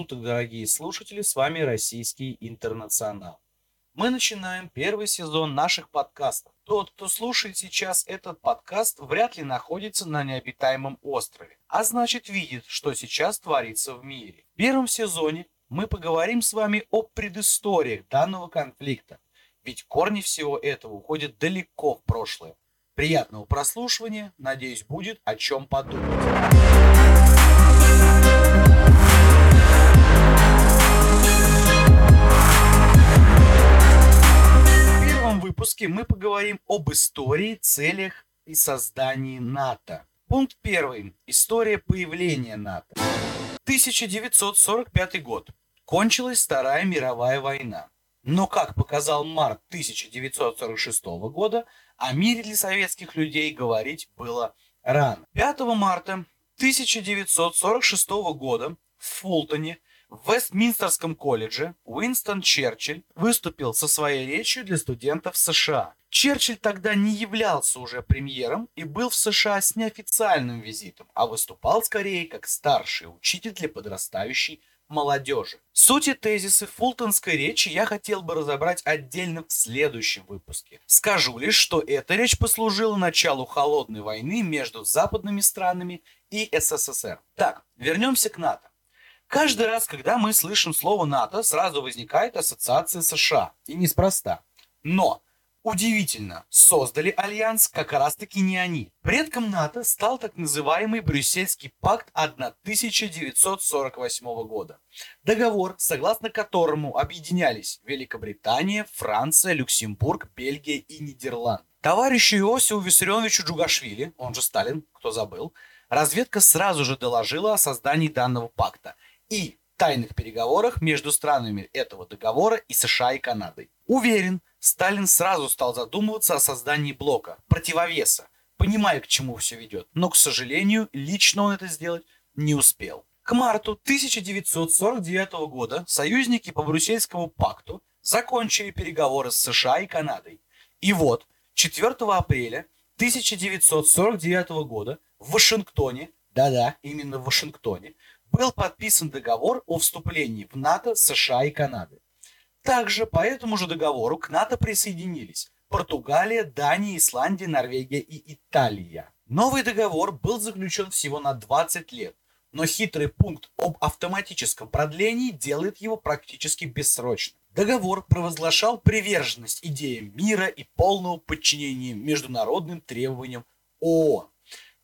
суток, дорогие слушатели, с вами Российский Интернационал. Мы начинаем первый сезон наших подкастов. Тот, кто слушает сейчас этот подкаст, вряд ли находится на необитаемом острове, а значит видит, что сейчас творится в мире. В первом сезоне мы поговорим с вами о предысториях данного конфликта, ведь корни всего этого уходят далеко в прошлое. Приятного прослушивания, надеюсь, будет о чем подумать. Выпуске мы поговорим об истории, целях и создании НАТО. Пункт первый. История появления НАТО. 1945 год. Кончилась Вторая мировая война. Но, как показал март 1946 года, о мире для советских людей говорить было рано. 5 марта 1946 года в Фултоне в Вестминстерском колледже Уинстон Черчилль выступил со своей речью для студентов США. Черчилль тогда не являлся уже премьером и был в США с неофициальным визитом, а выступал скорее как старший учитель для подрастающей молодежи. Сути тезисы фултонской речи я хотел бы разобрать отдельно в следующем выпуске. Скажу лишь, что эта речь послужила началу холодной войны между западными странами и СССР. Так, вернемся к НАТО. Каждый раз, когда мы слышим слово НАТО, сразу возникает ассоциация США. И неспроста. Но, удивительно, создали альянс как раз таки не они. Предком НАТО стал так называемый Брюссельский пакт 1948 года. Договор, согласно которому объединялись Великобритания, Франция, Люксембург, Бельгия и Нидерланд. Товарищу Иосифу Виссарионовичу Джугашвили, он же Сталин, кто забыл, разведка сразу же доложила о создании данного пакта – и тайных переговорах между странами этого договора и США и Канадой. Уверен, Сталин сразу стал задумываться о создании блока, противовеса, понимая, к чему все ведет, но, к сожалению, лично он это сделать не успел. К марту 1949 года союзники по Брюссельскому пакту закончили переговоры с США и Канадой. И вот, 4 апреля 1949 года в Вашингтоне, да-да, именно в Вашингтоне, был подписан договор о вступлении в НАТО США и Канады. Также по этому же договору к НАТО присоединились Португалия, Дания, Исландия, Норвегия и Италия. Новый договор был заключен всего на 20 лет, но хитрый пункт об автоматическом продлении делает его практически бессрочным. Договор провозглашал приверженность идеям мира и полного подчинения международным требованиям ООН.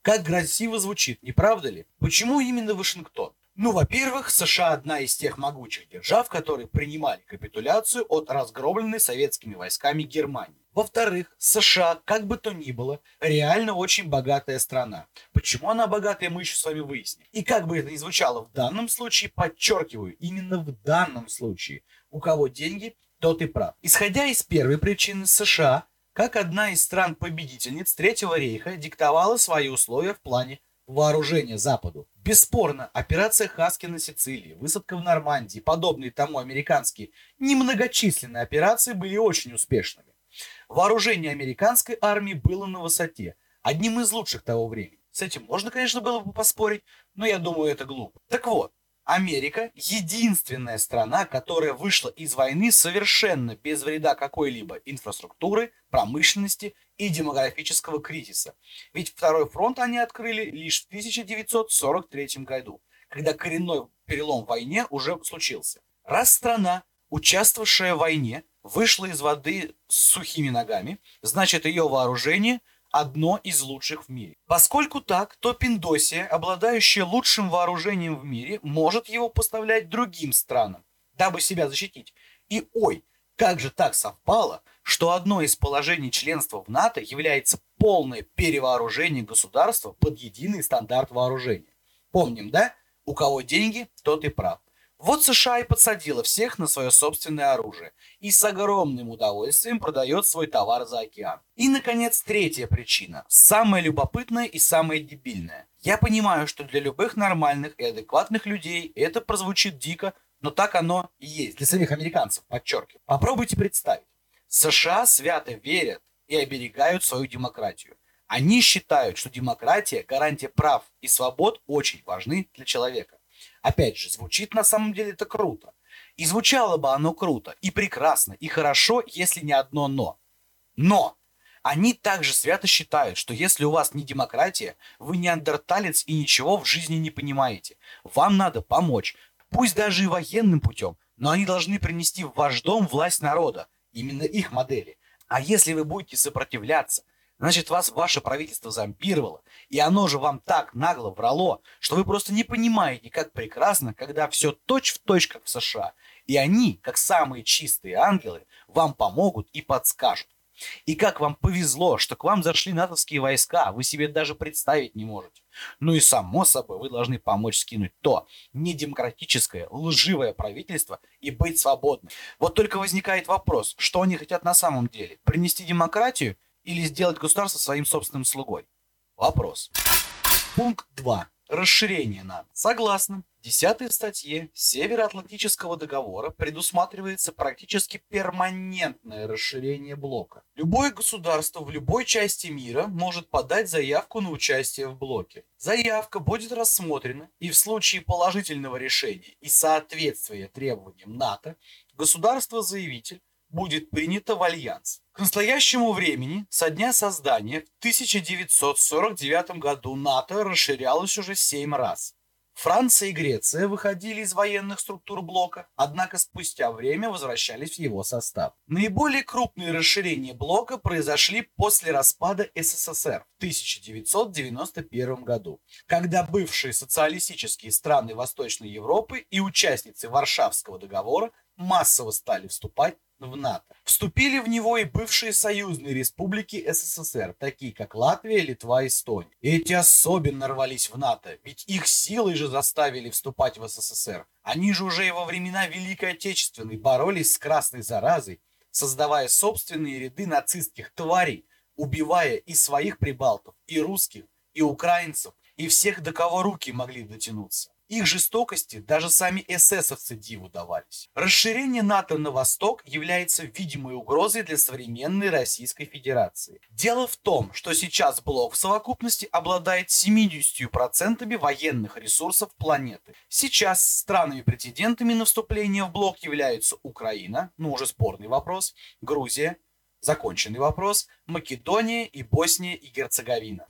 Как красиво звучит, не правда ли? Почему именно Вашингтон? Ну, во-первых, США одна из тех могучих держав, которые принимали капитуляцию от разгромленной советскими войсками Германии. Во-вторых, США, как бы то ни было, реально очень богатая страна. Почему она богатая, мы еще с вами выясним. И как бы это ни звучало в данном случае, подчеркиваю, именно в данном случае, у кого деньги, тот и прав. Исходя из первой причины, США как одна из стран-победительниц Третьего рейха диктовала свои условия в плане вооружения Западу. Бесспорно, операция Хаски на Сицилии, высадка в Нормандии, подобные тому американские немногочисленные операции были очень успешными. Вооружение американской армии было на высоте, одним из лучших того времени. С этим можно, конечно, было бы поспорить, но я думаю, это глупо. Так вот, Америка единственная страна, которая вышла из войны совершенно без вреда какой-либо инфраструктуры, промышленности и демографического кризиса. Ведь второй фронт они открыли лишь в 1943 году, когда коренной перелом в войне уже случился. Раз страна, участвовавшая в войне, вышла из воды с сухими ногами, значит ее вооружение – одно из лучших в мире. Поскольку так, то Пиндосия, обладающая лучшим вооружением в мире, может его поставлять другим странам, дабы себя защитить. И ой, как же так совпало, что одно из положений членства в НАТО является полное перевооружение государства под единый стандарт вооружения. Помним, да? У кого деньги, тот и прав. Вот США и подсадила всех на свое собственное оружие и с огромным удовольствием продает свой товар за океан. И, наконец, третья причина, самая любопытная и самая дебильная. Я понимаю, что для любых нормальных и адекватных людей это прозвучит дико, но так оно и есть. Для самих американцев, подчеркиваю. Попробуйте представить. США свято верят и оберегают свою демократию. Они считают, что демократия, гарантия прав и свобод очень важны для человека. Опять же, звучит на самом деле это круто. И звучало бы оно круто, и прекрасно, и хорошо, если не одно «но». Но! Они также свято считают, что если у вас не демократия, вы неандерталец и ничего в жизни не понимаете. Вам надо помочь, пусть даже и военным путем, но они должны принести в ваш дом власть народа, именно их модели. А если вы будете сопротивляться, значит вас ваше правительство зомбировало, и оно же вам так нагло врало, что вы просто не понимаете, как прекрасно, когда все точь-в-точь, как в США. И они, как самые чистые ангелы, вам помогут и подскажут. И как вам повезло, что к вам зашли натовские войска, вы себе даже представить не можете. Ну и само собой, вы должны помочь скинуть то недемократическое, лживое правительство и быть свободным. Вот только возникает вопрос, что они хотят на самом деле? Принести демократию или сделать государство своим собственным слугой? Вопрос. Пункт 2. Расширение НАТО. Согласно 10 статье Североатлантического договора предусматривается практически перманентное расширение блока. Любое государство в любой части мира может подать заявку на участие в блоке. Заявка будет рассмотрена и в случае положительного решения и соответствия требованиям НАТО государство-заявитель будет принято в альянс. К настоящему времени, со дня создания, в 1949 году НАТО расширялось уже 7 раз. Франция и Греция выходили из военных структур блока, однако спустя время возвращались в его состав. Наиболее крупные расширения блока произошли после распада СССР в 1991 году, когда бывшие социалистические страны Восточной Европы и участницы Варшавского договора массово стали вступать в НАТО. Вступили в него и бывшие союзные республики СССР, такие как Латвия, Литва и Эстония. Эти особенно рвались в НАТО, ведь их силой же заставили вступать в СССР. Они же уже и во времена Великой Отечественной боролись с красной заразой, создавая собственные ряды нацистских тварей, убивая и своих прибалтов, и русских, и украинцев, и всех, до кого руки могли дотянуться. Их жестокости даже сами эсэсовцы диву давались. Расширение НАТО на восток является видимой угрозой для современной Российской Федерации. Дело в том, что сейчас блок в совокупности обладает 70% военных ресурсов планеты. Сейчас странами-претендентами на вступление в блок являются Украина, ну уже спорный вопрос, Грузия, законченный вопрос, Македония и Босния и Герцеговина.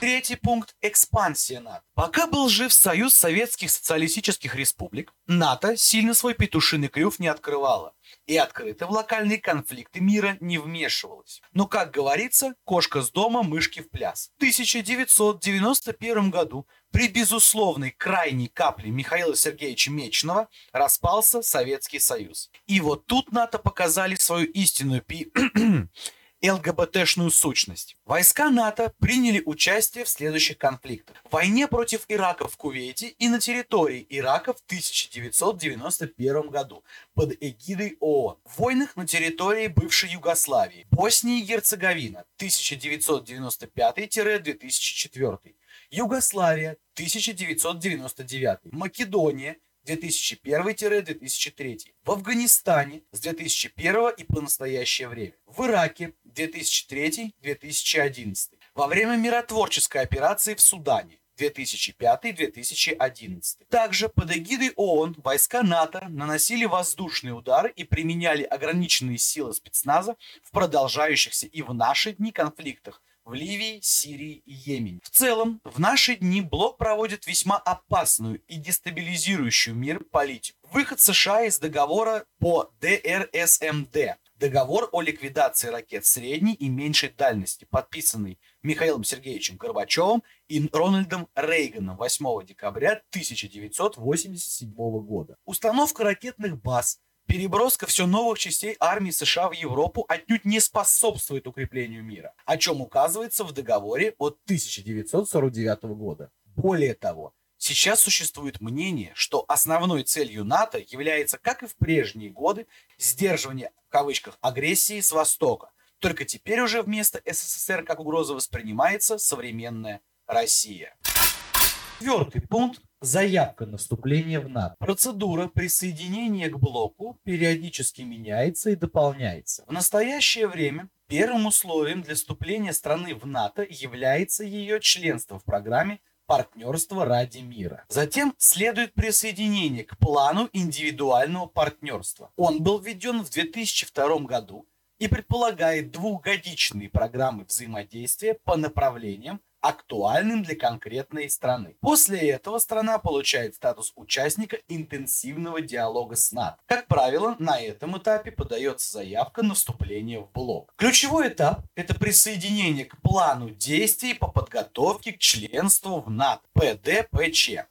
Третий пункт – экспансия НАТО. Пока был жив Союз Советских Социалистических Республик, НАТО сильно свой петушиный клюв не открывало и открыто в локальные конфликты мира не вмешивалось. Но, как говорится, кошка с дома, мышки в пляс. В 1991 году при безусловной крайней капле Михаила Сергеевича Мечного распался Советский Союз. И вот тут НАТО показали свою истинную пи ЛГБТшную сущность. Войска НАТО приняли участие в следующих конфликтах. В войне против Ирака в Кувейте и на территории Ирака в 1991 году под эгидой ООН. В войнах на территории бывшей Югославии. Босния и Герцеговина 1995-2004. Югославия 1999. Македония 2001-2003, в Афганистане с 2001 и по настоящее время, в Ираке 2003-2011, во время миротворческой операции в Судане 2005-2011. Также под эгидой ООН войска НАТО наносили воздушные удары и применяли ограниченные силы спецназа в продолжающихся и в наши дни конфликтах в Ливии, Сирии и Йемене. В целом, в наши дни блок проводит весьма опасную и дестабилизирующую мир политику. Выход США из договора по ДРСМД Договор о ликвидации ракет средней и меньшей дальности, подписанный Михаилом Сергеевичем Горбачевым и Рональдом Рейганом 8 декабря 1987 года. Установка ракетных баз Переброска все новых частей армии США в Европу отнюдь не способствует укреплению мира, о чем указывается в договоре от 1949 года. Более того, сейчас существует мнение, что основной целью НАТО является, как и в прежние годы, сдерживание в кавычках агрессии с Востока. Только теперь уже вместо СССР как угроза воспринимается современная Россия. Четвертый пункт Заявка на вступление в НАТО. Процедура присоединения к блоку периодически меняется и дополняется. В настоящее время первым условием для вступления страны в НАТО является ее членство в программе партнерство ради мира. Затем следует присоединение к плану индивидуального партнерства. Он был введен в 2002 году и предполагает двухгодичные программы взаимодействия по направлениям, актуальным для конкретной страны. После этого страна получает статус участника интенсивного диалога с НАТО. Как правило, на этом этапе подается заявка на вступление в блок. Ключевой этап – это присоединение к плану действий по подготовке к членству в НАТО ПДПЧ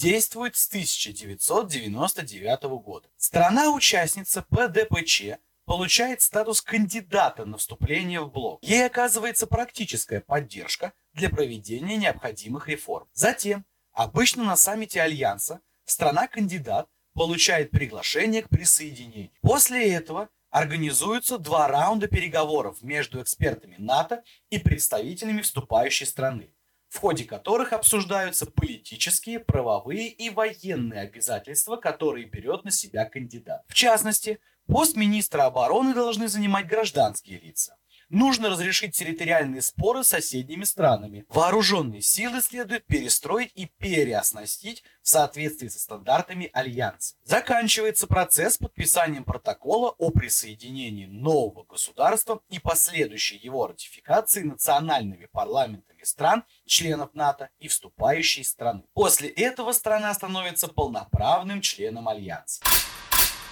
действует с 1999 года. Страна-участница ПДПЧ получает статус кандидата на вступление в блок. Ей оказывается практическая поддержка для проведения необходимых реформ. Затем, обычно на саммите Альянса, страна-кандидат получает приглашение к присоединению. После этого организуются два раунда переговоров между экспертами НАТО и представителями вступающей страны, в ходе которых обсуждаются политические, правовые и военные обязательства, которые берет на себя кандидат. В частности, пост министра обороны должны занимать гражданские лица. Нужно разрешить территориальные споры с соседними странами. Вооруженные силы следует перестроить и переоснастить в соответствии со стандартами Альянса. Заканчивается процесс подписанием протокола о присоединении нового государства и последующей его ратификации национальными парламентами стран, членов НАТО и вступающей страны. После этого страна становится полноправным членом Альянса.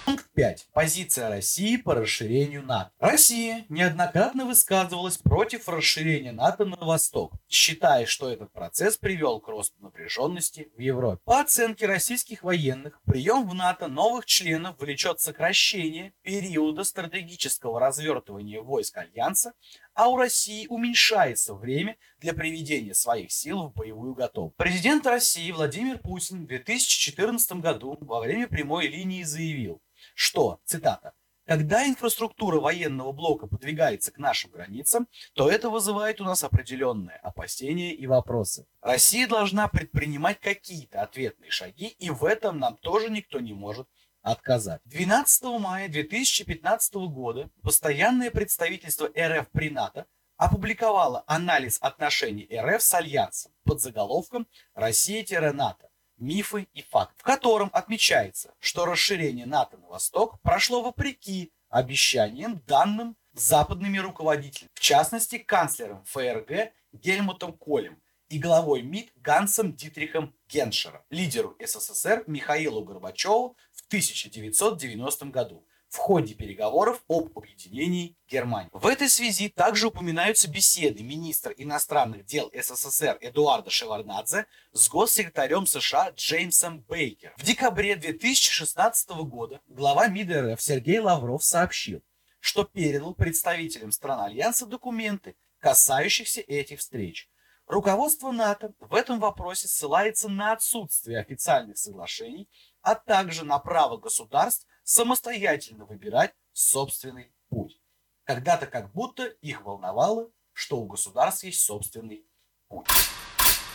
Пункт 5. Позиция России по расширению НАТО. Россия неоднократно высказывалась против расширения НАТО на восток, считая, что этот процесс привел к росту напряженности в Европе. По оценке российских военных, прием в НАТО новых членов влечет сокращение периода стратегического развертывания войск Альянса, а у России уменьшается время для приведения своих сил в боевую готовность. Президент России Владимир Путин в 2014 году во время прямой линии заявил, что, цитата, когда инфраструктура военного блока подвигается к нашим границам, то это вызывает у нас определенные опасения и вопросы. Россия должна предпринимать какие-то ответные шаги, и в этом нам тоже никто не может отказать. 12 мая 2015 года постоянное представительство РФ при НАТО опубликовало анализ отношений РФ с Альянсом под заголовком «Россия-НАТО мифы и факт, в котором отмечается, что расширение НАТО на восток прошло вопреки обещаниям, данным западными руководителями, в частности канцлером ФРГ Гельмутом Колем и главой МИД Гансом Дитрихом Геншером, лидеру СССР Михаилу Горбачеву в 1990 году в ходе переговоров об объединении Германии. В этой связи также упоминаются беседы министра иностранных дел СССР Эдуарда Шеварнадзе с госсекретарем США Джеймсом Бейкер. В декабре 2016 года глава МИД РФ Сергей Лавров сообщил, что передал представителям стран Альянса документы, касающихся этих встреч. Руководство НАТО в этом вопросе ссылается на отсутствие официальных соглашений, а также на право государств самостоятельно выбирать собственный путь. Когда-то как будто их волновало, что у государств есть собственный путь.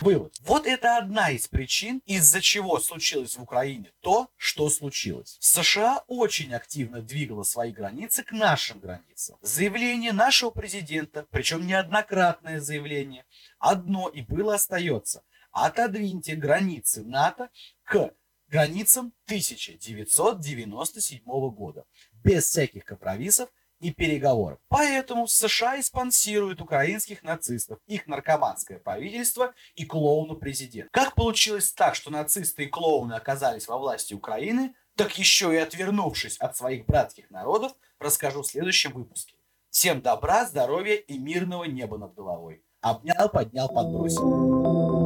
Вывод. Вот это одна из причин, из-за чего случилось в Украине то, что случилось. США очень активно двигала свои границы к нашим границам. Заявление нашего президента, причем неоднократное заявление, одно и было остается. Отодвиньте границы НАТО к границам 1997 года, без всяких компромиссов и переговоров. Поэтому США и спонсируют украинских нацистов, их наркоманское правительство и клоуну президент. Как получилось так, что нацисты и клоуны оказались во власти Украины, так еще и отвернувшись от своих братских народов, расскажу в следующем выпуске. Всем добра, здоровья и мирного неба над головой. Обнял, поднял, подбросил.